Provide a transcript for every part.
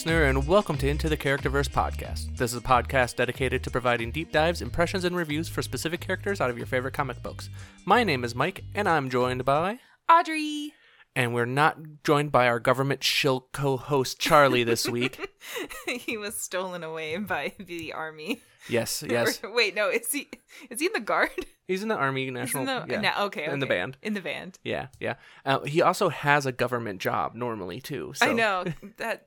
listener, and welcome to Into the Characterverse podcast. This is a podcast dedicated to providing deep dives, impressions, and reviews for specific characters out of your favorite comic books. My name is Mike, and I'm joined by. Audrey. And we're not joined by our government shill co host, Charlie, this week. he was stolen away by the army. Yes, yes. Wait, no, is he is he in the guard? He's in the Army National. in the, yeah. na- okay, in the band. In the band. Yeah, yeah. Uh, he also has a government job normally, too. So, I know that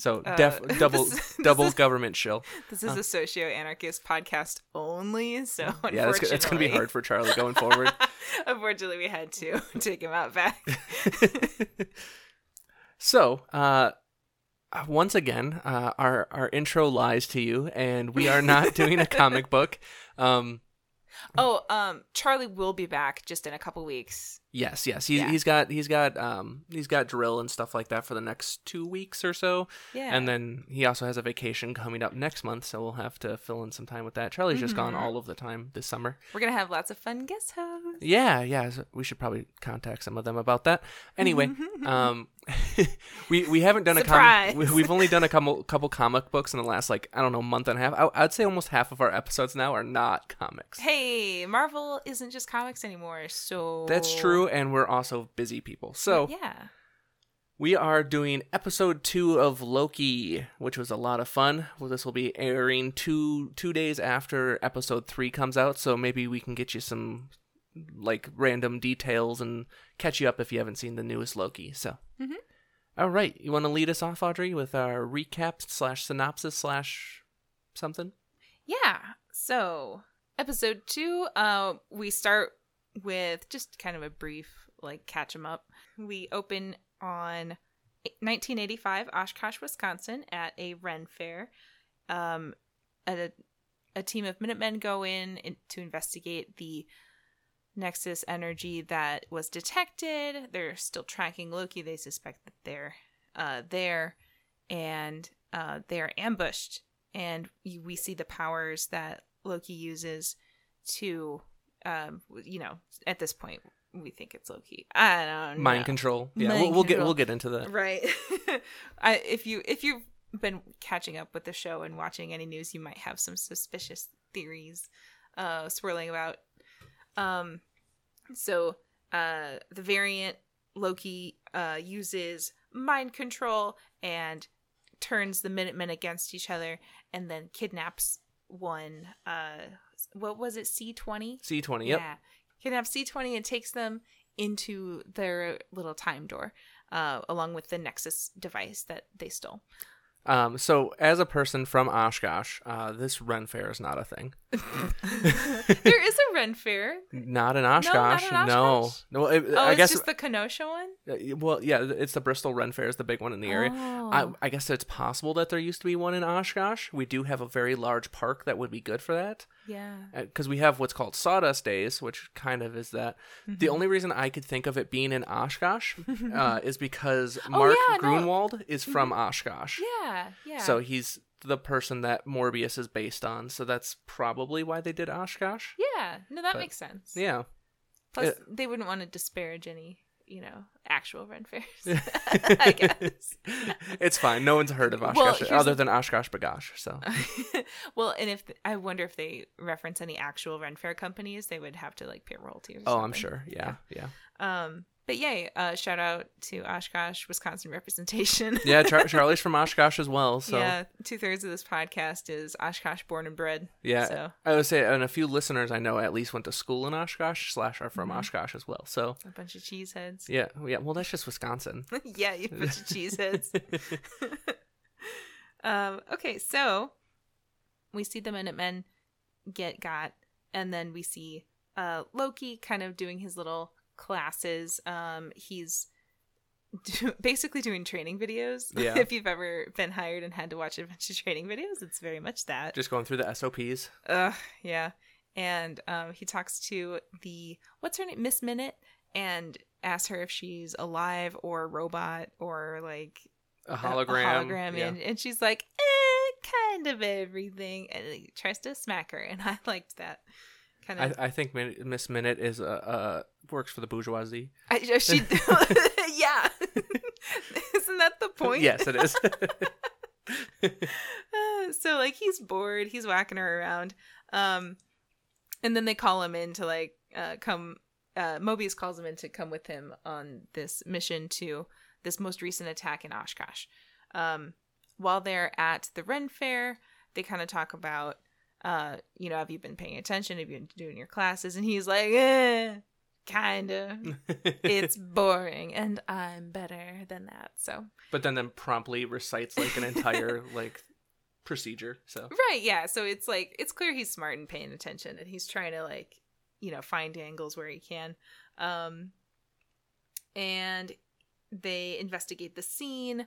So, Uh, double, this- this double is- government shill. this is a socio-anarchist podcast only, so Uh. Yeah, it's, it's going to be hard for Charlie going forward. Unfortunately, we had to take him out back. so, uh, once again, uh, our our intro lies to you, and we are not doing a comic book. Um, oh, um, Charlie will be back just in a couple weeks. Yes, yes, he's Yeah. he's got he's got um he's got drill and stuff like that for the next two weeks or so, Yeah, and then he also has a vacation coming up next month, so we'll have to fill in some time with that. Charlie's just gone Mhm. all of the time this summer. we're gonna have lots of fun guest hosts. Yeah, yeah. so we should probably contact some of them about that. Anyway, um, we we haven't done a comic. We, we've only done a couple couple comic books in the last like I don't know month and a half. I, I'd say almost half of our episodes now are not comics. Hey, Marvel isn't just comics anymore, so That's true, and we're also busy people. So yeah. we are doing episode two of Loki, which was a lot of fun. Well, this will be airing two two days after episode three comes out, so maybe we can get you some like random details and catch you up if you haven't seen the newest Loki. So, Mhm. All right, you want to lead us off, Audrey, with our recap slash synopsis slash something? Yeah. So, episode two, uh, we start with just kind of a brief, like, catch catch 'em up. We open on 1985, Oshkosh, Wisconsin, at a Ren Fair. Um, a, a team of Minutemen go in, in to investigate the Nexus energy that was detected. They're still tracking Loki. They suspect that they're uh, there, and uh, they're ambushed. And we see the powers that Loki uses to, um, you know, at this point, we think it's Loki. I don't Mind control. Yeah, Mind we'll, we'll get we'll get into that. Right. I, if you if you've been catching up with the show and watching any news, you might have some suspicious theories uh, swirling about. Um, so uh, the variant Loki uh, uses mind control and turns the Minutemen against each other, and then kidnaps one. Uh, what was it? C twenty. C twenty. Yep. Yeah. Kidnaps C20 and takes them into their little time door, uh, along with the Nexus device that they stole. Um, so as a person from Oshkosh, uh, this Ren Fair is not a thing. there is a Ren Fair. Not in Oshkosh. No, Oshkosh? no. it- Oh, I it's guess. just the Kenosha one? uh, well, yeah, it's the Bristol Ren Fair is the big one in the area. I, Oh. I guess it's possible that there used to be one in Oshkosh. We do have a very large park that would be good for that yeah. because we have what's called Sawdust Days, which kind of is that. Mm-hmm. The only reason I could think of it being in Oshkosh uh, is because Mark Oh, yeah, no. Mm-hmm. Gruenwald is from Oshkosh. Yeah. Yeah. So he's the person that Mobius is based on. So that's probably why they did Oshkosh. yeah. No, that But- makes sense. Yeah. Plus, it- they wouldn't want to disparage any, you know, actual Ren Fairs. I guess. it's fine. No one's heard of Well, Oshkosh here's other the- than OshKosh B'gosh. So well, and if I wonder if they reference any actual Ren Fair companies, they would have to like pay royalty. Or oh, I'm something. sure. Yeah, yeah, Um, but yay, uh, shout out to Oshkosh, Wisconsin representation. yeah. Char- Charlie's from Oshkosh as well. So yeah, yeah, two thirds of this podcast is Oshkosh born and bred. So I would say, and a few listeners I know at least went to school in Oshkosh slash are from Mhm. Oshkosh as well. So a bunch of cheeseheads. yeah, yeah. Well, that's just Wisconsin. yeah, you bunch of cheeseheads. um, okay, so we see the Minutemen get got, and then we see uh, Loki kind of doing his little classes. Um, he's do- basically doing training videos. Yeah. if you've ever been hired and had to watch a bunch of training videos, it's very much that. just going through the SOPs. Ugh, yeah. And um, he talks to the what's her name, Miss Minute, and asks her if she's alive or a robot or like A a- hologram. A hologram, yeah. and, and she's like, eh, kind of everything, and he tries to smack her, and I liked that. Kind I, of, I think Miss Minute is uh, uh works for the bourgeoisie. I, she, yeah. Isn't that the point? Yes, it is. Uh, so like he's bored, he's whacking her around. Um and then they call him in to like uh come uh Mobius calls him in to come with him on this mission to this most recent attack in Oshkosh. Um while they're at the Ren Fair, they kind of talk about uh, you know, have you been paying attention? Have you been doing your classes? And he's like, eh, kinda. It's boring, and I'm better than that. So but then then promptly recites like an entire like procedure. So right, yeah. So it's like it's clear he's smart and paying attention, and he's trying to like you know find angles where he can. Um, and they investigate the scene.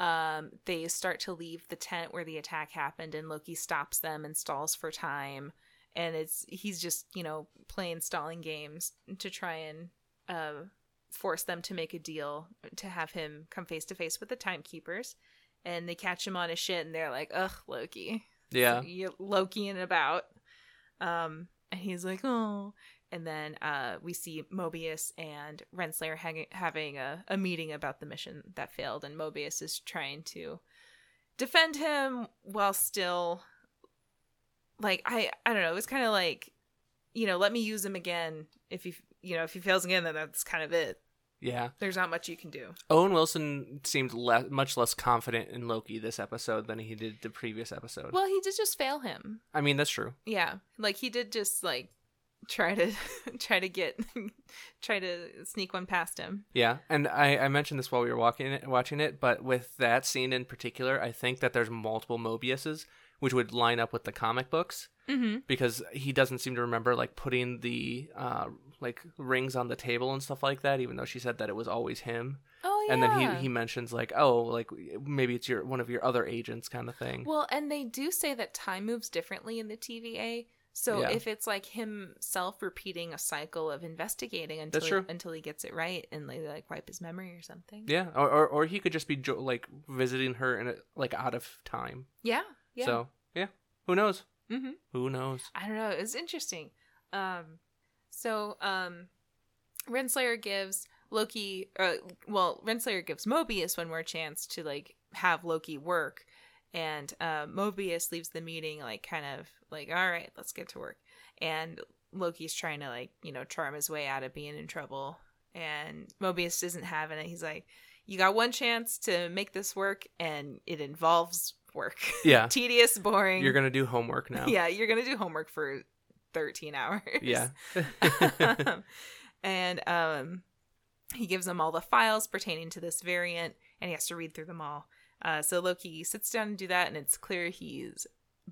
Um, they start to leave the tent where the attack happened, and Loki stops them and stalls for time. And it's he's just you know playing stalling games to try and uh, force them to make a deal to have him come face to face with the timekeepers. And they catch him on his shit, and they're like, "Ugh, Loki, yeah, you Loki and about." Um, and he's like, "Oh," and then uh, we see Mobius and Renslayer hang- having a, a meeting about the mission that failed, and Mobius is trying to defend him while still, like, I I don't know. It was kind of like, you know, let me use him again. If he, you know, if he fails again, then that's kind of it. yeah. There's not much you can do. Owen Wilson seemed le- much less confident in Loki this episode than he did the previous episode. Well, he did just fail him. I mean, that's true. Yeah, like he did just like try to try to get try to sneak one past him. Yeah, and I, I mentioned this while we were walking it, watching it, but with that scene in particular, I think that there's multiple Mobiuses, which would line up with the comic books Mm-hmm. because he doesn't seem to remember like putting the uh, like rings on the table and stuff like that, even though she said that it was always him. Oh yeah. And then he he mentions like, oh, like maybe it's your one of your other agents kind of thing. Well, and they do say that time moves differently in the TVA. So Yeah. if it's like himself repeating a cycle of investigating until That's true. until he gets it right and they like wipe his memory or something. yeah, or, or or he could just be jo- like visiting her in a, like out of time. Yeah. Yeah. So yeah, who knows? mm-hmm. Who knows? I don't know. It's interesting. Um, so um, Renslayer gives Loki, uh, well, Renslayer gives Mobius one more chance to like have Loki work, and uh, Mobius leaves the meeting like kind of like, all right, let's get to work, and Loki's trying to like you know charm his way out of being in trouble, and Mobius isn't having it. He's like, you got one chance to make this work, and it involves work. Yeah. tedious, boring. You're gonna do homework now. Yeah, you're gonna do homework for 13 hours. Yeah. and um, he gives them all the files pertaining to this variant, and he has to read through them all. Uh, so Loki sits down and do that, and it's clear he's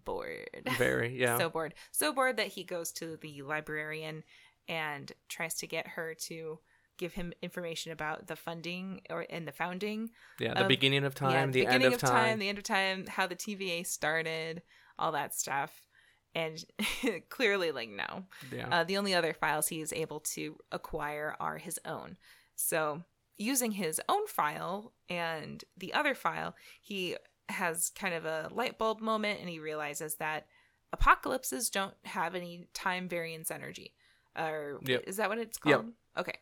bored. Very. Yeah. So bored. So bored that he goes to the librarian and tries to get her to give him information about the funding or and the founding yeah. The of- beginning of time. yeah, the beginning end of time. the end of time, how the TVA started, all that stuff. And clearly, like, no. yeah. Uh, the only other files he is able to acquire are his own. So, using his own file and the other file, he has kind of a light bulb moment and he realizes that apocalypses don't have any time variance energy. Or Yep. is that what it's Yep. called? Okay.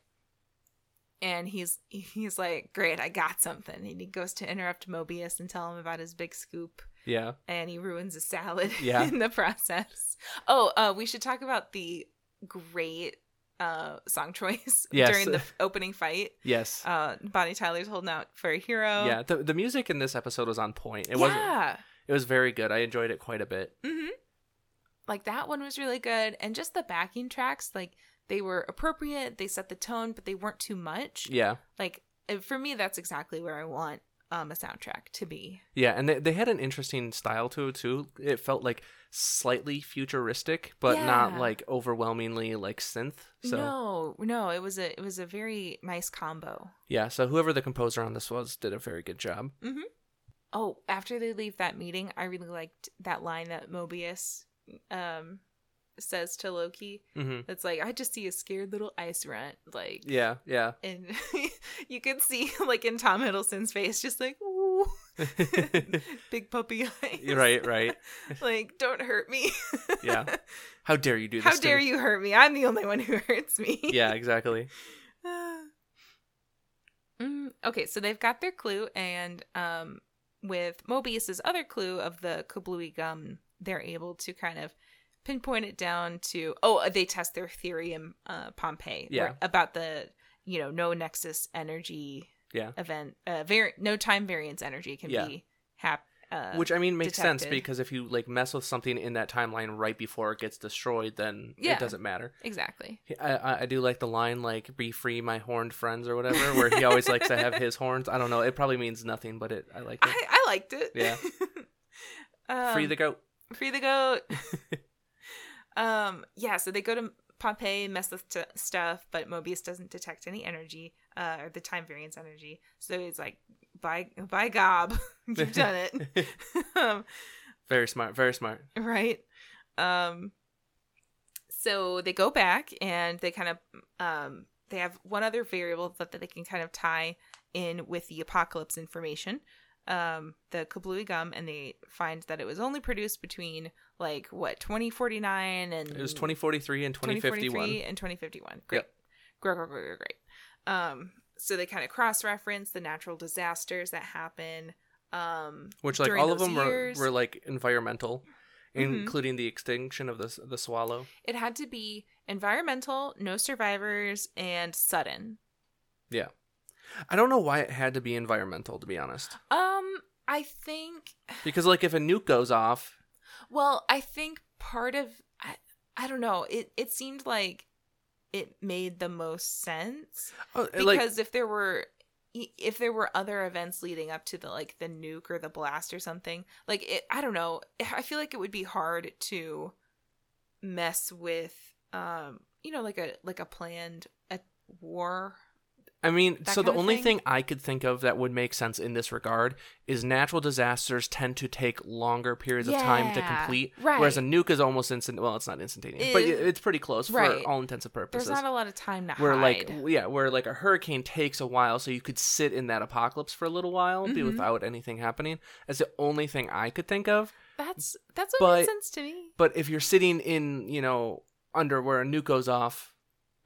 And he's he's like, "Great, I got something." And he goes to interrupt Mobius and tell him about his big scoop yeah. and he ruins a salad Yeah. in the process. Oh, uh, we should talk about the great uh, song choice Yes. during the opening fight. Yes. Uh, Bonnie Tyler's holding out for a hero. yeah. The the music in this episode was on point. It wasn't. yeah. It was very good. I enjoyed it quite a bit. hmm Like that one was really good, and just the backing tracks, like they were appropriate. They set the tone, but they weren't too much. Yeah. Like for me, that's exactly where I want um, a soundtrack to be. Yeah, and they, they had an interesting style to it too. It felt like slightly futuristic, but not like overwhelmingly like synth. So no, no, it was a it was a very nice combo. yeah, so whoever the composer on this was did a very good job. Oh, after they leave that meeting, I really liked that line that Mobius um says to Loki. hmm It's like I just see a scared little ice runt, like Yeah, yeah. and you can see like in Tom Hiddleston's face, just like ooh, big puppy eyes. right, right. like don't hurt me. Yeah. How dare you do this? How dare me? you hurt me? I'm the only one who hurts me. Yeah, exactly. Mm, okay, so they've got their clue, and um, with Mobius's other clue of the kablooey gum, they're able to kind of pinpoint it down to oh they test their theory in uh, Pompeii Yeah. where- about the you know no nexus energy Yeah. event uh vari- no time variance energy can Yeah. be hap uh, Which I mean makes sense because if you like mess with something in that timeline right before it gets destroyed, then Yeah. it doesn't matter. exactly I, I I do like the line like "Be free, my horned friends" or whatever, where he always likes to have his horns. I don't know. It probably means nothing, but it I like it. I, I liked it Yeah. um, free the goat. free the goat um yeah so they go to pompeii mess with t- stuff but mobius doesn't detect any energy uh or the time variance energy so he's like by by gob you've done it um, very smart. Very smart. right um so they go back and they kind of um they have one other variable that, that they can kind of tie in with the apocalypse information um the kablooey gum and they find that it was only produced between like what 2049 and It was 2043 and 2051. 2043 and 2051 great Yep. great great great great great um so they kind of cross-reference the natural disasters that happen um Which like all of them were, were like environmental, Mhm. including the extinction of the the swallow. It had to be environmental, no survivors, and sudden. Yeah. I don't know why it had to be environmental to be honest. Um, I think. Because like if a nuke goes off, Well, I think part of I, I don't know. It it seemed like it made the most sense oh, because like if there were if there were other events leading up to the like the nuke or the blast or something like it i don't know i feel like it would be hard to mess with um you know like a like a planned a war I mean, that so the only thing? thing I could think of that would make sense in this regard is natural disasters tend to take longer periods of time to complete, right. whereas a nuke is almost instant. Well, it's not instantaneous, but It- it- it's pretty close right. for all intents and purposes. there's not a lot of time to where hide like yeah, where like a hurricane takes a while, so you could sit in that apocalypse for a little while be Mhm. without anything happening. That's the only thing I could think of. that's that's what But- makes sense to me But if you're sitting in, you know, under where a nuke goes off,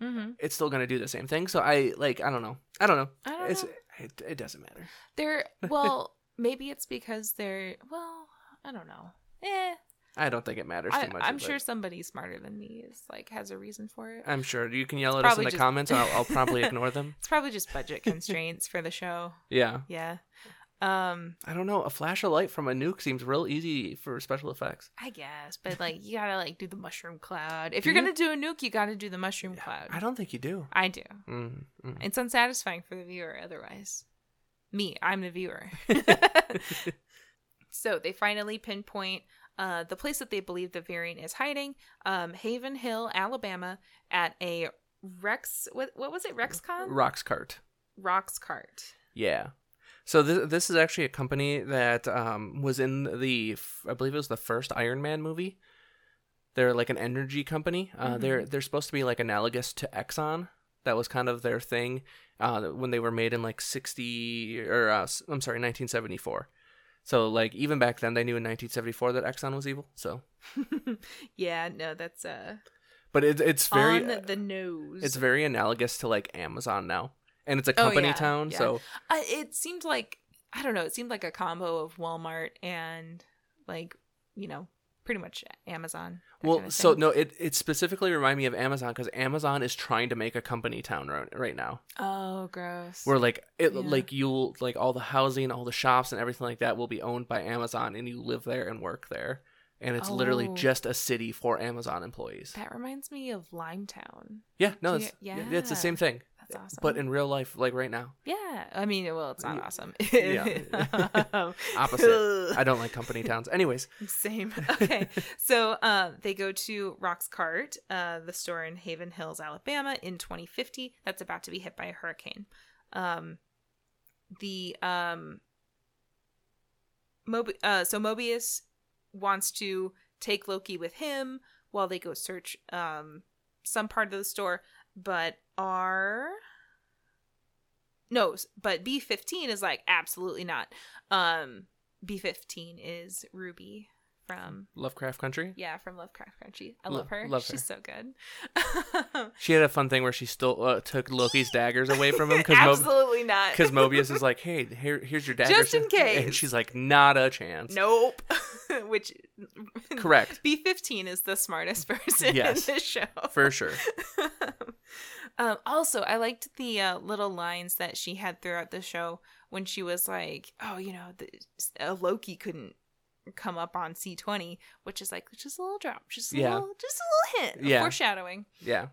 mm-hmm. it's still gonna do the same thing. So I like I don't know. I don't know. i don't It's know it, it doesn't matter. they're well maybe it's because they're well i don't know eh I don't think it matters I, too much. i'm sure somebody smarter than me is like has a reason for it I'm sure you can yell It's at us in the just- comments. I'll, I'll promptly ignore them. It's probably just budget constraints for the show. Yeah, Yeah. Um, I don't know. A flash of light from a nuke seems real easy for special effects. I guess, but like you gotta like do the mushroom cloud. If Do you're you? gonna do a nuke, you gotta do the mushroom cloud. I don't think you do. I do. Mm, mm. It's unsatisfying for the viewer otherwise. Me, I'm the viewer. so they finally pinpoint uh, the place that they believe the variant is hiding, um, Haven Hill, Alabama, at a Rex. What, what was it? RexCon? Roxxcart. Rocks cart. Yeah. So this this is actually a company that um, was in the I believe it was the first Iron Man movie. They're like an energy company. Uh, Mhm. They're they're supposed to be like analogous to Exxon. That was kind of their thing uh, when they were made in like sixty or uh, I'm sorry, nineteen seventy four. So like even back then they knew in nineteen seventy four that Exxon was evil. So, yeah, no, that's uh but it, it's very on the nose. it's very analogous to like Amazon now, and it's a Oh, company yeah, town. yeah. So Uh, it seemed like I don't know. It seemed like a combo of Walmart and like you know pretty much Amazon. Well, kinda so no, it it specifically reminded me of Amazon because Amazon is trying to make a company town right, right now, Oh, gross. where like it Yeah. like you'll like all the housing, all the shops, and everything like that will be owned by Amazon, and you live there and work there, and it's literally Oh. just a city for Amazon employees. that reminds me of Limetown. Yeah, no, it's you- yeah, it's the same thing, That's awesome. but in real life, like right now. yeah, I mean, well, it's not awesome. Yeah. Opposite. I don't like company towns. Anyways, Same. Okay. so uh, they go to Roxxcart, uh, the store in Haven Hills, Alabama, in 2050. That's about to be hit by a hurricane. Um, the um, Mobi- uh, so Mobius wants to take Loki with him while they go search um, some part of the store, but R no, but B15 is like absolutely not. Um, B15 is Ruby from Lovecraft Country. yeah from Lovecraft Country. I Lo- love her. love her. She's so good. She had a fun thing where she still uh, took Loki's daggers away from him because Mo- Absolutely not. because Mobius is like, hey, here here's your daggers, Just in case. and she's like, not a chance. nope. Which Correct, B fifteen is the smartest person Yes. in this show. for sure. um, also, I liked the uh, little lines that she had throughout the show when she was like, "Oh, you know, the, uh, Loki couldn't come up on C twenty, which is like just a little drop, just a Yeah. little, just a little hint, Yeah. foreshadowing." Yeah,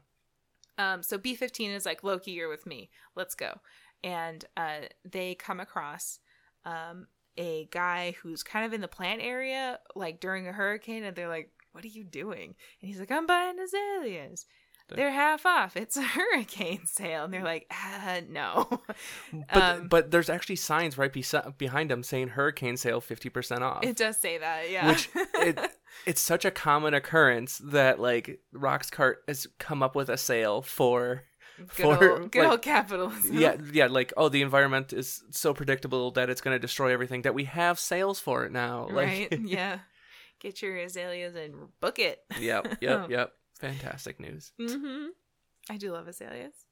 Um, so B fifteen is like Loki, you're with me. Let's go. And uh, they come across um, a guy who's kind of in the plant area, like during a hurricane, and they're like, "What are you doing?" And he's like, "I'm buying azaleas. The- They're half off. It's a hurricane sale." And they're like, uh, "No." but Um, but there's actually signs right besi- behind them saying hurricane sale fifty percent off. it does say that, yeah. Which it, it's such a common occurrence that like Roxxcart has come up with a sale for good for, old, good like- old capitalism. yeah yeah like oh the environment is so predictable that it's going to destroy everything that we have sales for it now like right. yeah. Get your azaleas and book it. yep yep yep fantastic news Mm-hmm. I do love azaleas.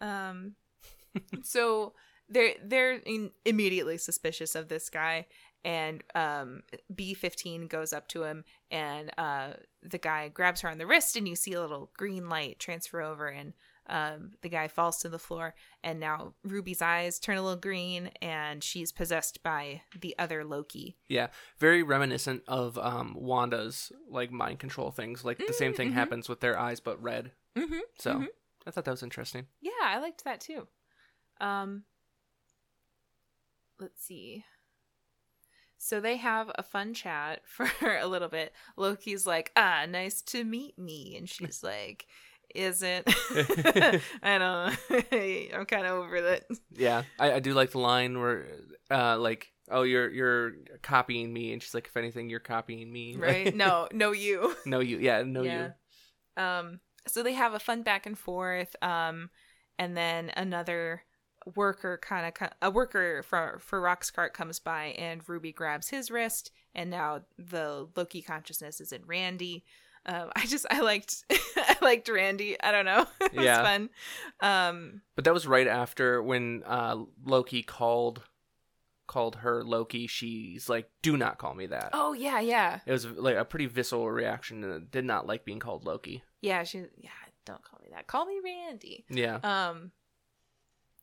Um, so they're they're in, immediately suspicious of this guy, and um, B fifteen goes up to him, and uh, the guy grabs her on the wrist, and you see a little green light transfer over, and um, the guy falls to the floor, and now Ruby's eyes turn a little green, and she's possessed by the other Loki. yeah very reminiscent of um wanda's like mind control things like the same thing Mhm. happens with their eyes but red Mm-hmm. so Mhm. i thought that was interesting Yeah, I liked that too. Um let's see. So they have a fun chat for a little bit. Loki's like, "Ah, nice to meet me." And she's like, "Isn't." I don't. I'm kind of over that. yeah I, I do like the line where uh like oh you're you're copying me and she's like if anything you're copying me Right? No, no you. no you yeah no Yeah. Um so they have a fun back and forth um and then another worker kind of a worker for for Roxxcart comes by and Ruby grabs his wrist and now the Loki consciousness is in Randy. Um I just I liked I liked Randy. I don't know. it was Yeah. fun. Um but that was right after when uh loki called called her loki she's like do not call me that oh yeah, yeah. it was like a pretty visceral reaction and did not like being called loki Yeah, she yeah, don't call me that. Call me Randy. yeah Um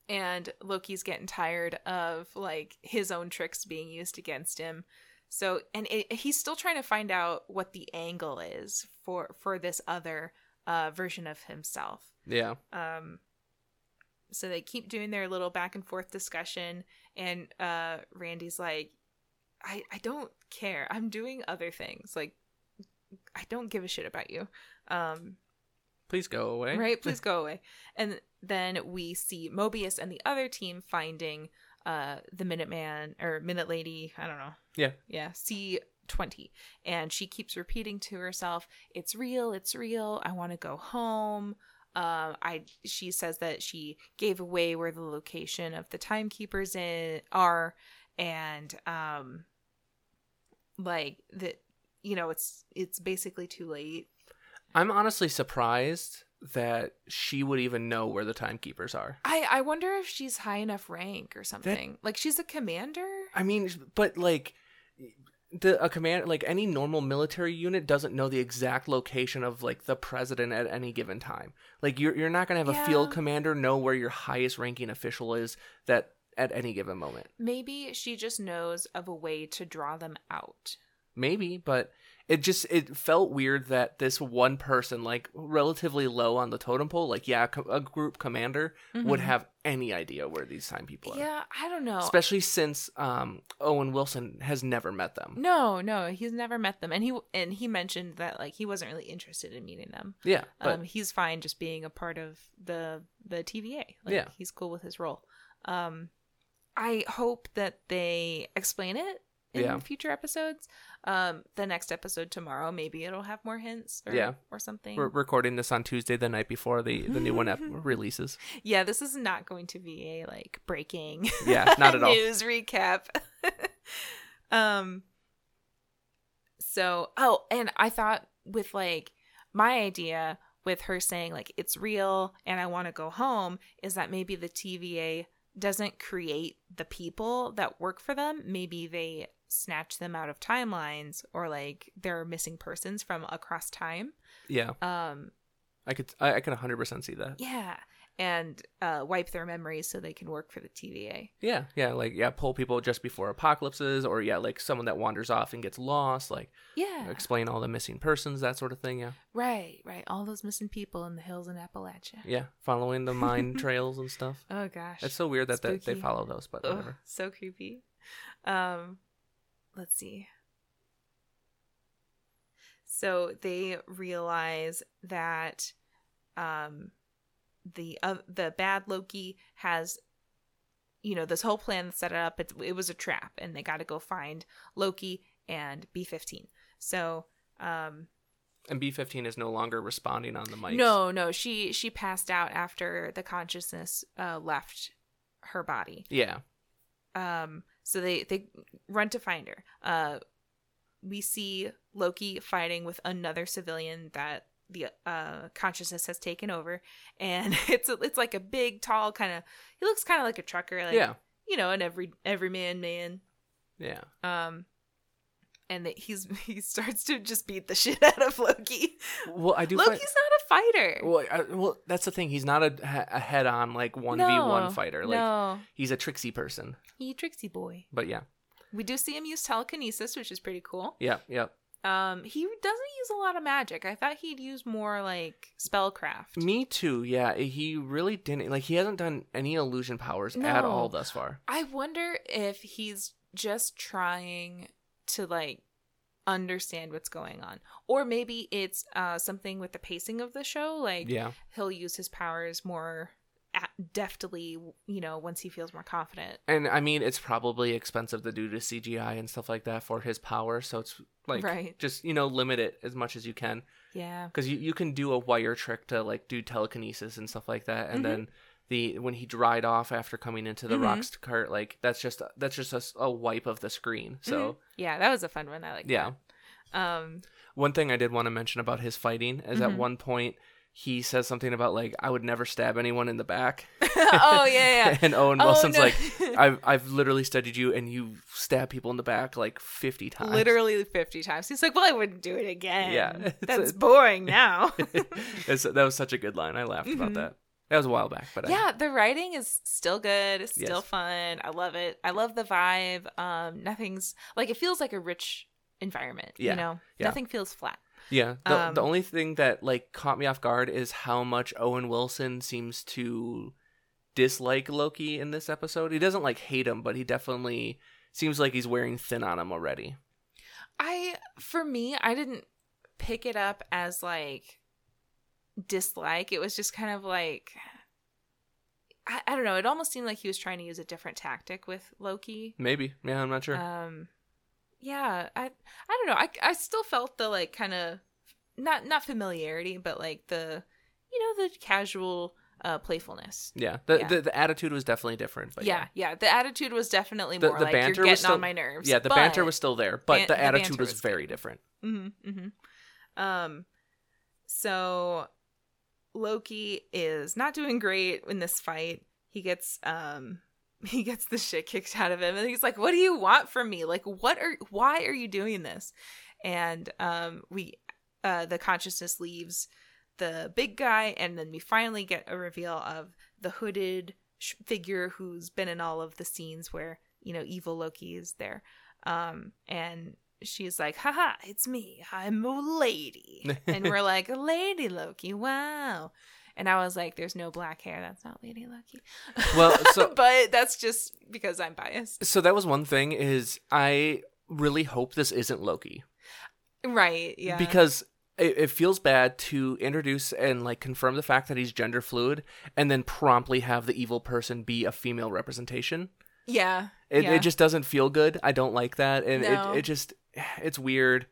and Loki's getting tired of like his own tricks being used against him. So and it, he's still trying to find out what the angle is for for this other uh version of himself. yeah Um so they keep doing their little back and forth discussion and uh Randy's like I I don't care. I'm doing other things. Like I don't give a shit about you. Um please go away Right, please go away. And then we see Mobius and the other team finding uh the Minuteman or Minute Lady, I don't know. Yeah. Yeah, C twenty. And she keeps repeating to herself, It's real, it's real, I wanna go home. Um I she says that she gave away where the location of the timekeepers in are and um like that you know it's it's basically too late i'm honestly surprised that she would even know where the timekeepers are I I wonder if she's high enough rank or something. like she's a commander. I mean, but like the a command like any normal military unit doesn't know the exact location of like the president at any given time. Like you're you're not gonna have a field commander know where your highest ranking official is that at any given moment. Maybe she just knows of a way to draw them out. Maybe, but it just it felt weird that this one person like relatively low on the totem pole, like yeah, a group commander would Mhm. have any idea where these time people are. Yeah, I don't know. Especially since um Owen Wilson has never met them. no, no, he's never met them, and he and he mentioned that like he wasn't really interested in meeting them. Yeah, but um, he's fine just being a part of the the TVA. Like, Yeah. he's cool with his role. Um, I hope that they explain it in Yeah. future episodes. Um, the next episode tomorrow, maybe it'll have more hints. Or, Yeah. or something. We're recording this on Tuesday, the night before the the new one ep- releases. Yeah, this is not going to be a like breaking Yeah, not at all. news recap. um So, oh, and I thought with like my idea with her saying like it's real and I want to go home is that maybe the TVA doesn't create the people that work for them. Maybe they snatch them out of timelines or like they're missing persons from across time. Yeah, Um I could I, I could 100 percent see that. yeah, and uh wipe their memories so they can work for the TVA. Yeah, yeah, like yeah, pull people just before apocalypses, or yeah, like someone that wanders off and gets lost, like Yeah. explain all the missing persons, that sort of thing. Yeah, Right, right. All those missing people in the hills in Appalachia. yeah, following the mine trails and stuff. Oh gosh. It's so weird that, that they follow those, but Ugh, whatever. so creepy. Um, let's see. So they realize that um, the uh, the bad Loki has, you know, this whole plan set it up. It, it was a trap, and they got to go find Loki and B fifteen. So. Um, And B fifteen is no longer responding on the mic. no, no, she she passed out after the consciousness uh, left her body. Yeah, Um, so they they run to find her. Uh, we see Loki fighting with another civilian that the uh consciousness has taken over, and it's a, it's like a big, tall kind of. He looks kind of like a trucker, like yeah, you know, an every everyman man. yeah. Um, and that he's he starts to just beat the shit out of Loki. Well, I do. Loki's find- not a fighter. well, I, well, that's the thing. He's not a, a head-on like one v one fighter. Like no, he's a tricksy person. he tricksy boy. But yeah, We do see him use telekinesis, which is pretty cool. yeah, yeah. Um, he doesn't use a lot of magic. I thought he'd use more like spellcraft. Me too. Yeah, he really didn't. Like he hasn't done any illusion powers at all thus far. I wonder if he's just trying to like understand what's going on, or maybe it's uh something with the pacing of the show. Like Yeah, he'll use his powers more deftly, you know, once he feels more confident. and I mean it's probably expensive to do to CGI and stuff like that for his power. So it's like Right. just you know limit it as much as you can Yeah. because you you can do a wire trick to like do telekinesis and stuff like that, and Mhm. then. The, when he dried off after coming into the Mhm. Roxxcart, like that's just that's just a wipe of the screen. So Mhm. yeah, that was a fun one. I like. yeah, that. Um. One thing I did want to mention about his fighting is at Mhm. one point he says something about like I would never stab anyone in the back. oh yeah, yeah. and Owen Oh, Wilson's no. like I've I've literally studied you and you stab people in the back like fifty times. literally 50 times. He's like, well, I wouldn't do it again. Yeah, That's a- boring now. That was such a good line. I laughed about Mhm. that. That was a while back, but I, yeah, the writing is still good. It's still Yes. fun. I love it. I love the vibe. Um, nothing's like it feels like a rich environment. Yeah, You know, yeah. nothing feels flat. yeah. The, Um, the only thing that like caught me off guard is how much Owen Wilson seems to dislike Loki in this episode. He doesn't like hate him, but he definitely seems like he's wearing thin on him already. I, for me, I didn't pick it up as like dislike. It was just kind of like. I, I don't know. It almost seemed like he was trying to use a different tactic with Loki. Maybe. Yeah, I'm not sure. um yeah i i don't know i i still felt the like kind of not not familiarity but like the you know the casual uh playfulness yeah. The, yeah. the the attitude was definitely different, but yeah, yeah the attitude was definitely The- more the like banter you're was getting still- on my nerves Yeah, the banter was still there, but ban- the attitude was, was very different. hmm hmm um so loki is not doing great in this fight. He gets um he gets the shit kicked out of him. And he's like what do you want from me? Like what are why are you doing this? And um we uh the consciousness leaves the big guy. And then we finally get a reveal of the hooded sh- figure who's been in all of the scenes where you know evil loki is there. Um and she's like haha it's me i'm a lady and we're like lady loki wow and i was like there's no black hair that's not lady loki Well, so- but that's just because i'm biased So that was one thing is I really hope this isn't Loki right yeah because it, it feels bad to introduce and like confirm the fact that he's gender fluid and then promptly have the evil person be a female representation. yeah It, yeah. it just doesn't feel good. I don't like that, and No. it it just it's weird.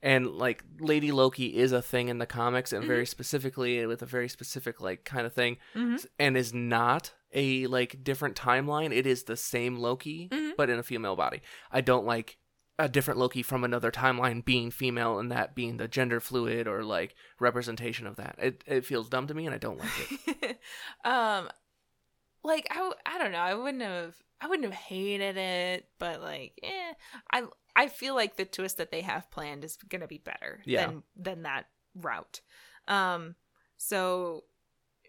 And like Lady Loki is a thing in the comics, and Mm-hmm. very specifically with a very specific like kind of thing, Mhm. and is not a like different timeline. It is the same Loki, Mhm. but in a female body. I don't like a different Loki from another timeline being female and that being the gender fluid or like representation of that. It it feels dumb to me and I don't like it. um like I, I don't know i wouldn't have i wouldn't have hated it but like eh i i feel like the twist that they have planned is gonna be better Yeah. than than that route um so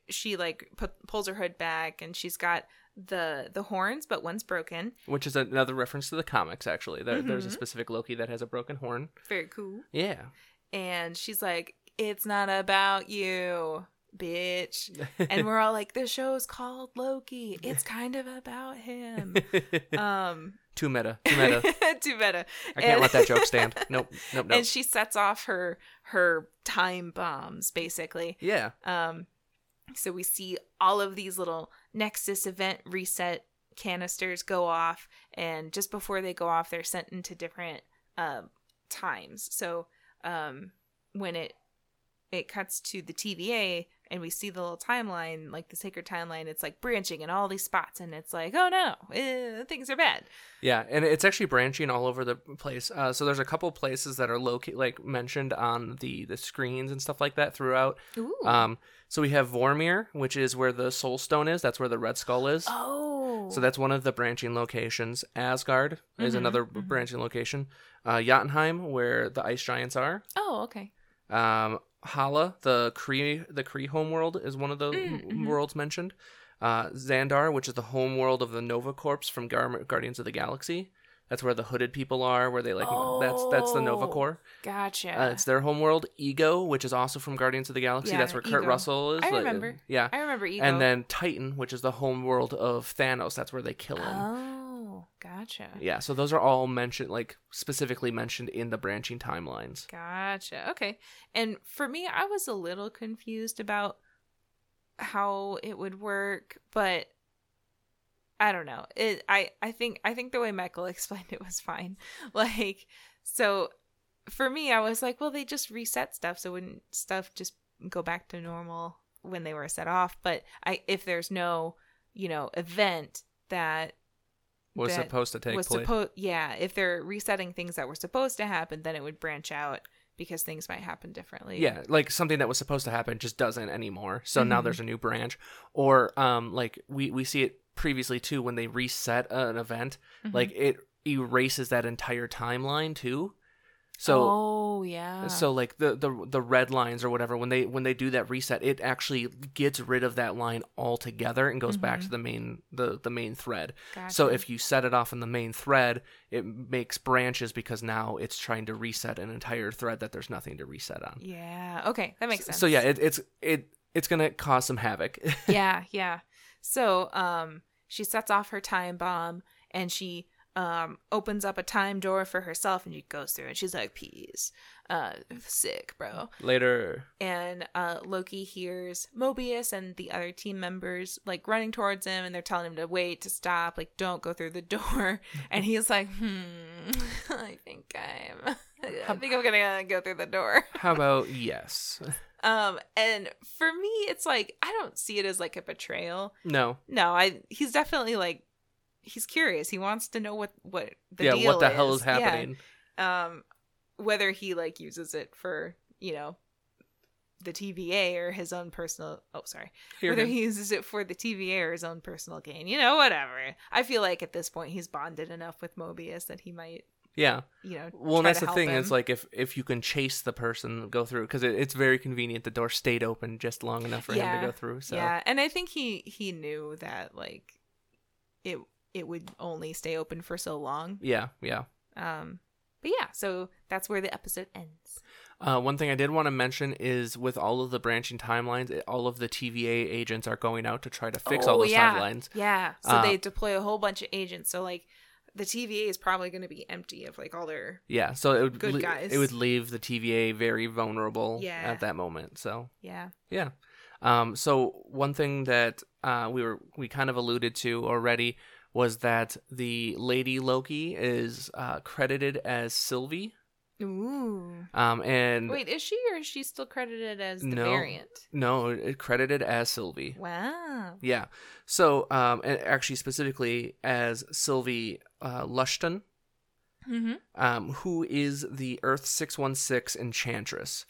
she like pulls her hood back and she's got the the horns but one's broken Which is another reference to the comics actually. There, There's a Mhm. specific Loki that has a broken horn. very cool Yeah. and she's like it's not about you bitch and we're all like the show's called loki it's kind of about him um too meta. Too meta. too meta I can't And- let that joke stand. Nope. Nope. Nope. and she sets off her her time bombs basically yeah. um so we see all of these little nexus event reset canisters go off and just before they go off they're sent into different um times so um when it it cuts to the TVA and we see the little timeline like the sacred timeline it's like branching in all these spots and it's like oh no eh, things are bad Yeah, and it's actually branching all over the place. Uh, so there's a couple places that are located, like mentioned on the the screens and stuff like that throughout. Ooh. Um, so we have Vormir, which is where the Soul Stone is. That's where the Red Skull is. oh So that's one of the branching locations. Asgard is Mhm, another mhm. branching location. Uh, Jotunheim, where the ice giants are. oh okay Um, Hala, the Kree, the Kree homeworld, is one of the Mm, mhm. worlds mentioned. Uh, Xandar, which is the homeworld of the Nova Corps from Gar- Guardians of the Galaxy. That's where the hooded people are. Where they like that's that's the Nova Oh. Corps. gotcha Uh, it's their homeworld. Ego, which is also from Guardians of the Galaxy. Yeah, that's where Kurt Russell is. I Like, remember. yeah. I remember ego. And then Titan, which is the homeworld of Thanos. That's where they kill him. Oh, gotcha. Yeah, so those are all mentioned, like specifically mentioned in the branching timelines. Gotcha. Okay. And for me, I was a little confused about how it would work, but I don't know. It I I think I think the way Michael explained it was fine. Like so for me, I was like, well, they just reset stuff so wouldn't stuff just go back to normal when they were set off, but I if there's no, you know, event that Was supposed to take was place. supposed yeah if they're resetting things that were supposed to happen then it would branch out because things might happen differently yeah, like something that was supposed to happen just doesn't anymore. So now Mhm. there's a new branch, or um, like we we see it previously too when they reset an event, Mhm. like it erases that entire timeline too. So oh yeah. so like the, the the red lines or whatever when they when they do that reset it actually gets rid of that line altogether and goes back Mhm. to the main the the main thread. Gotcha. so if you set it off in the main thread it makes branches because now it's trying to reset an entire thread that there's nothing to reset on. Yeah. Okay. That makes sense so yeah it, it's it it's gonna cause some havoc. Yeah yeah. So um she sets off her time bomb and she um opens up a time door for herself and she goes through and she's like peace uh sick bro later and uh, Loki hears Mobius and the other team members like running towards him, and they're telling him to wait, to stop, like don't go through the door. And he's like, "Hmm, I think I'm, I think I'm gonna go through the door." how about yes Um, and for me, it's like I don't see it as like a betrayal. no No, I he's definitely like he's curious. He wants to know what what the yeah what the hell is Yeah. happening Um, whether he like uses it for you know the TVA or his own personal. Oh, sorry. Hear whether him. he uses it for the TVA or his own personal gain. You know, whatever. I feel like at this point he's bonded enough with Mobius that he might, yeah you know. Well, that's the thing him. is like if if you can chase the person go through because it, it's very convenient the door stayed open just long enough for him to go through. So yeah, and I think he he knew that like it it would only stay open for so long. yeah, yeah. Um, but yeah, so that's where the episode ends. Uh, one thing I did want to mention is with all of the branching timelines, it, all of the TVA agents are going out to try to fix all Oh, those yeah. timelines. Yeah. So Uh, they deploy a whole bunch of agents. So like the TVA is probably going to be empty of like all their Yeah, so it would Good le- guys. it would leave the TVA very vulnerable Yeah. at that moment. So yeah. yeah. Um, so one thing that uh, we were we kind of alluded to already was that the Lady Loki is uh, credited as Sylvie. Ooh. Um, and Wait, is she or is she still credited as the No. variant? no, credited as Sylvie. Wow. Yeah. So, um, and actually specifically as Sylvie uh, Lushton. Mm-hmm. um, who is the Earth six one six Enchantress.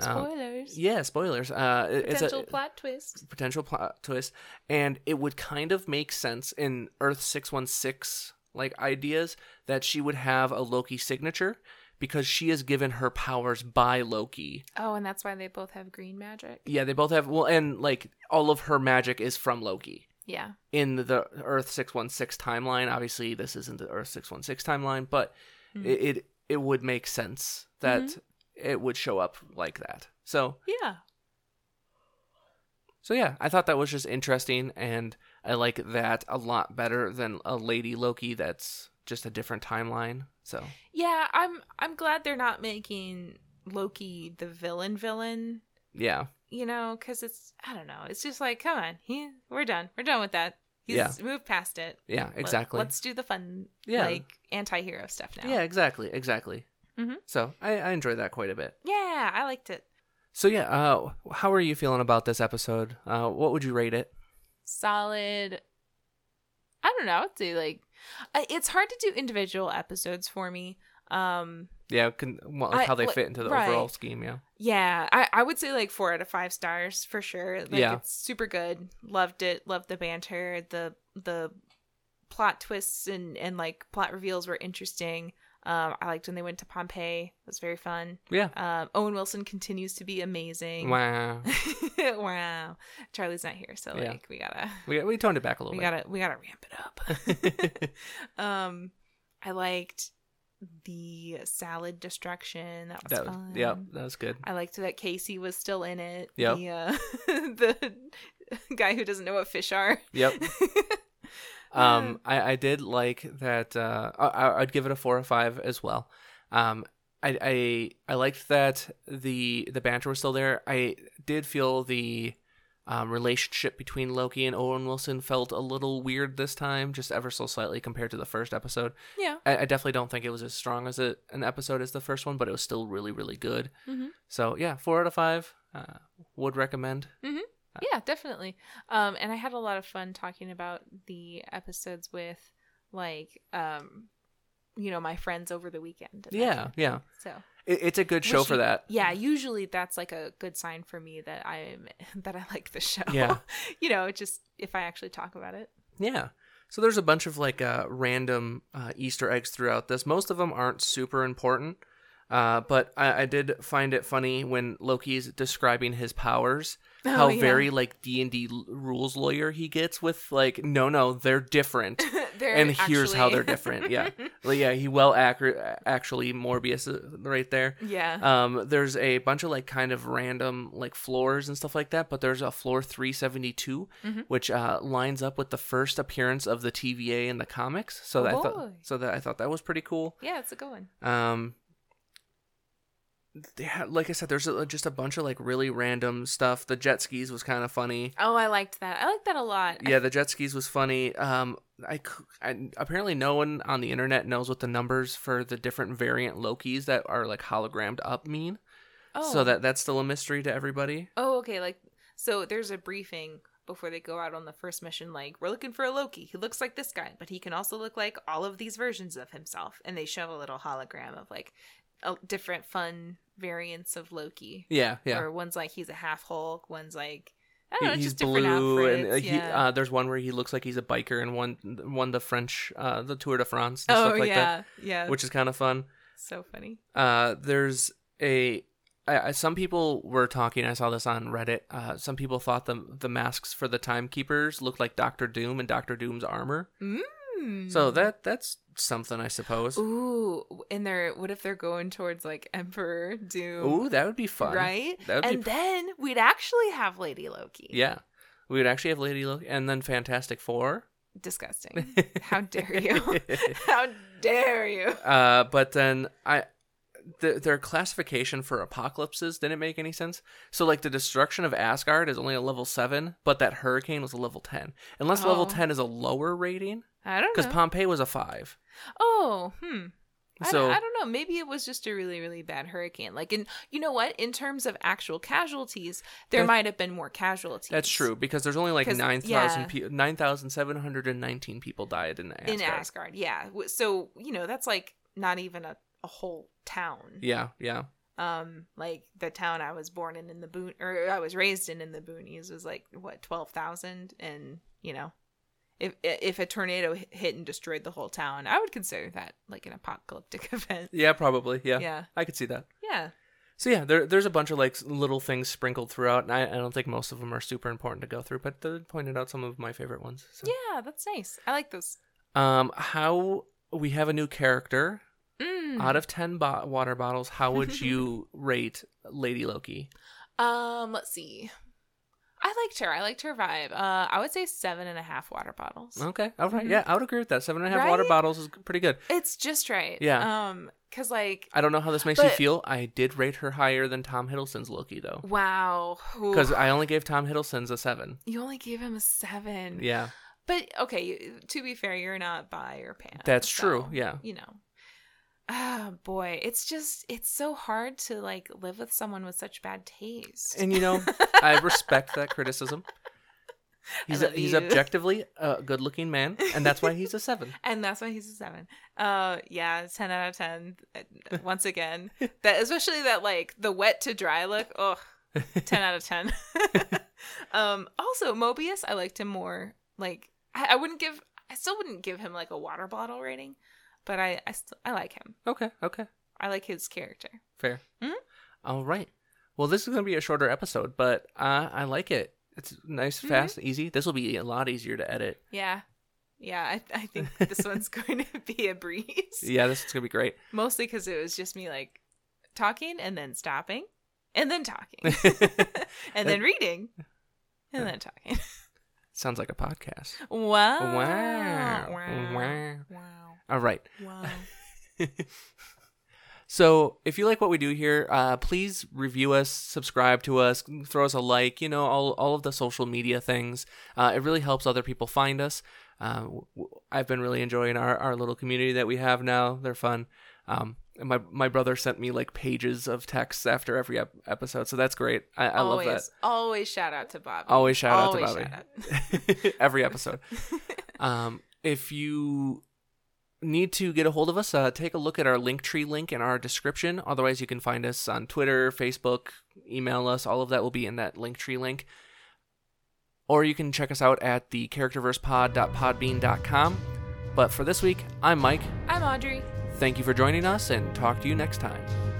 Um, spoilers. Yeah, spoilers. Uh, Potential a plot twist. potential plot twist, and it would kind of make sense in Earth six one six like ideas that she would have a Loki signature because she is given her powers by Loki. Oh, and that's why they both have green magic. Yeah, they both have well, and like all of her magic is from Loki. Yeah. in the Earth 616 timeline. Obviously, this isn't the Earth 616 timeline, but Mhm. it, it it would make sense that Mhm. It would show up like that. So Yeah. so yeah, I thought that was just interesting, and I like that a lot better than a Lady Loki that's just a different timeline. So Yeah, I'm I'm glad they're not making Loki the villain villain, yeah, you know, cuz it's I don't know. It's just like, come on. He, we're done. We're done with that. He's Yeah. moved past it. yeah, Let- exactly. let's do the fun Yeah. like anti-hero stuff now. Yeah, exactly, exactly. Mhm. So I, I enjoyed that quite a bit. Yeah, I liked it. So yeah, uh, how are you feeling about this episode? Uh, what would you rate it? Solid I don't know. I'd say like it's hard to do individual episodes for me. Um Yeah, can, well, like I- how they like- fit into the right. overall scheme. Yeah. Yeah, I, I would say like four out of five stars for sure. Like Yeah. it's super good. Loved it. Loved the banter. The the plot twists and and like plot reveals were interesting. Um, I liked when they went to Pompeii. It was very fun. Yeah. Um, Owen Wilson continues to be amazing. Wow. wow. Charlie's not here, so like Yeah. we gotta We we toned it back a little we bit. gotta we gotta ramp it up. um, I liked the salad destruction. That was that fun. yeah, that was good. I liked that Casey was still in it. Yeah. The, uh, the guy who doesn't know what fish are. Yep. Um, I, I did like that. Uh, I, I'd give it a four or five as well. Um, I, I I liked that the the banter was still there. I did feel the um, relationship between Loki and Owen Wilson felt a little weird this time, just ever so slightly compared to the first episode. yeah. I, I definitely don't think it was as strong as a, an episode as the first one, but it was still really really good. Mhm. So yeah, four out of five. Uh, would recommend. Yeah, definitely. Um, and I had a lot of fun talking about the episodes with, like, um, you know, my friends over the weekend. Yeah, yeah. So It, it's a good show Which for that. Yeah, usually that's like a good sign for me that I'm that I like the show. Yeah. you know, just if I actually talk about it. Yeah. So there's a bunch of like uh, random uh, Easter eggs throughout this. Most of them aren't super important, uh, but I, I did find it funny when Loki's describing his powers, how Oh, yeah. very like D and D rules lawyer he gets with like, no, no, they're different, They're and here's how they're different. Yeah, yeah, he well accurate actually Mobius uh, right there. yeah. Um, there's a bunch of like kind of random like floors and stuff like that, but there's a floor 372, Mhm. which uh, lines up with the first appearance of the TVA in the comics. So Oh, that I thought so that I thought that was pretty cool. yeah, it's a good one. Um, they had, like I said, there's a, just a bunch of like really random stuff. The jet skis was kind of funny. Oh, I liked that. I liked that a lot. Yeah, the jet skis was funny. Um, I apparently no one on the internet knows what the numbers for the different variant Lokis that are like hologrammed up mean. Oh. So that that's still a mystery to everybody. Oh, okay. Like, so there's a briefing before they go out on the first mission. Like, we're looking for a Loki. He looks like this guy, but he can also look like all of these versions of himself. And they show a little hologram of like different fun variants of Loki. Yeah, yeah. Or one's like he's a half Hulk. One's like I don't know, He- just he's different blue, and outfits. uh, he, yeah. uh, there's one where he looks like he's a biker, and one won the French, uh, the Tour de France, and oh stuff like yeah, that, yeah. which is kind of fun. so funny. Uh, there's a I, I, some people were talking. I saw this on Reddit. Uh, some people thought the the masks for the timekeepers looked like Doctor Doom and Doctor Doom's armor. Mm. So that that's something, I suppose. Ooh, and they're what if they're going towards like Emperor Doom? Ooh, that would be fun, right? That and be then we'd actually have Lady Loki. yeah. We would actually have Lady Loki, and then Fantastic Four. Disgusting. How dare you? How dare you? Uh, but then I, the, their classification for apocalypses didn't make any sense. So like the destruction of Asgard is only a level seven, but that hurricane was a level ten. Unless level Oh. ten is a lower rating, I don't know because. Pompeii was a five. oh, hmm. I, So- don't, I don't know. Maybe it was just a really, really bad hurricane. Like, in you know what? In terms of actual casualties, there That- might have been more casualties. That's true because there's only like 9,000 yeah. people 9,719 people died in Asgard. in Asgard. Yeah. So you know that's like not even a, a whole town. Yeah, yeah. Um, like the town I was born in in the boon or I was raised in in the boonies was like what twelve thousand, and you know, if if a tornado hit and destroyed the whole town, I would consider that like an apocalyptic event. Yeah, probably. Yeah. Yeah. I could see that. Yeah. So yeah, there, there's a bunch of like little things sprinkled throughout, and I, I don't think most of them are super important to go through, but they pointed out some of my favorite ones. So. Yeah, that's nice. I like those. Um, how we have a new character Mm. out of ten bo- water bottles. How would you rate Lady Loki? Um, let's see. I liked her. I liked her vibe. Uh, I would say seven and a half water bottles. Okay, all right. Mhm. yeah, I would agree with that. Seven and a half water bottles is pretty good. It's just right. Yeah. Um, cause like, I don't know how this makes you feel. I did rate her higher than Tom Hiddleston's Loki though, wow. Because I only gave Tom Hiddleston's a seven. you only gave him a seven. Yeah, But okay, to be fair, you're not bi or pan. That's so, true, yeah. You know. Ah, boy, it's just it's so hard to like live with someone with such bad taste. and you know I respect that criticism. He's a, he's objectively a good-looking man, and that's why he's a seven. and that's why he's a seven. Uh, yeah, ten out of ten. Uh, Once again, that especially that like the wet to dry look. Oh, 10 out of ten. um, also Mobius, I liked him more. Like I, I wouldn't give, I still wouldn't give him like a water bottle rating, but I, I, st- I like him. Okay, okay, I like his character. fair. Mhm. All right. Well, this is going to be a shorter episode, but uh, I like it. It's nice, Mhm. fast, easy. This will be a lot easier to edit. Yeah. Yeah, I, I think this one's going to be a breeze. Yeah, this is going to be great. Mostly because it was just me like talking and then stopping and then talking and then reading and then talking. Sounds like a podcast. Wow. Wow. Wow. Wow. Wow. All right. Wow. So, if you like what we do here, uh, please review us, subscribe to us, throw us a like. You know, all all of the social media things. Uh, it really helps other people find us. Uh, I've been really enjoying our, our little community that we have now. They're fun. Um, and my my brother sent me like pages of texts after every ep- episode, so that's great. I, I always, love that. Always shout out to Bobby. Always shout out to Always Bobby. shout out. every episode. Um, if you need to get a hold of us, uh, take a look at our Linktree link in our description. Otherwise, you can find us on Twitter, Facebook, email us. All of that will be in that Linktree link. Or you can check us out at the characterversepod.podbean.com. But for this week, I'm Mike. I'm Audrey. Thank you for joining us and talk to you next time.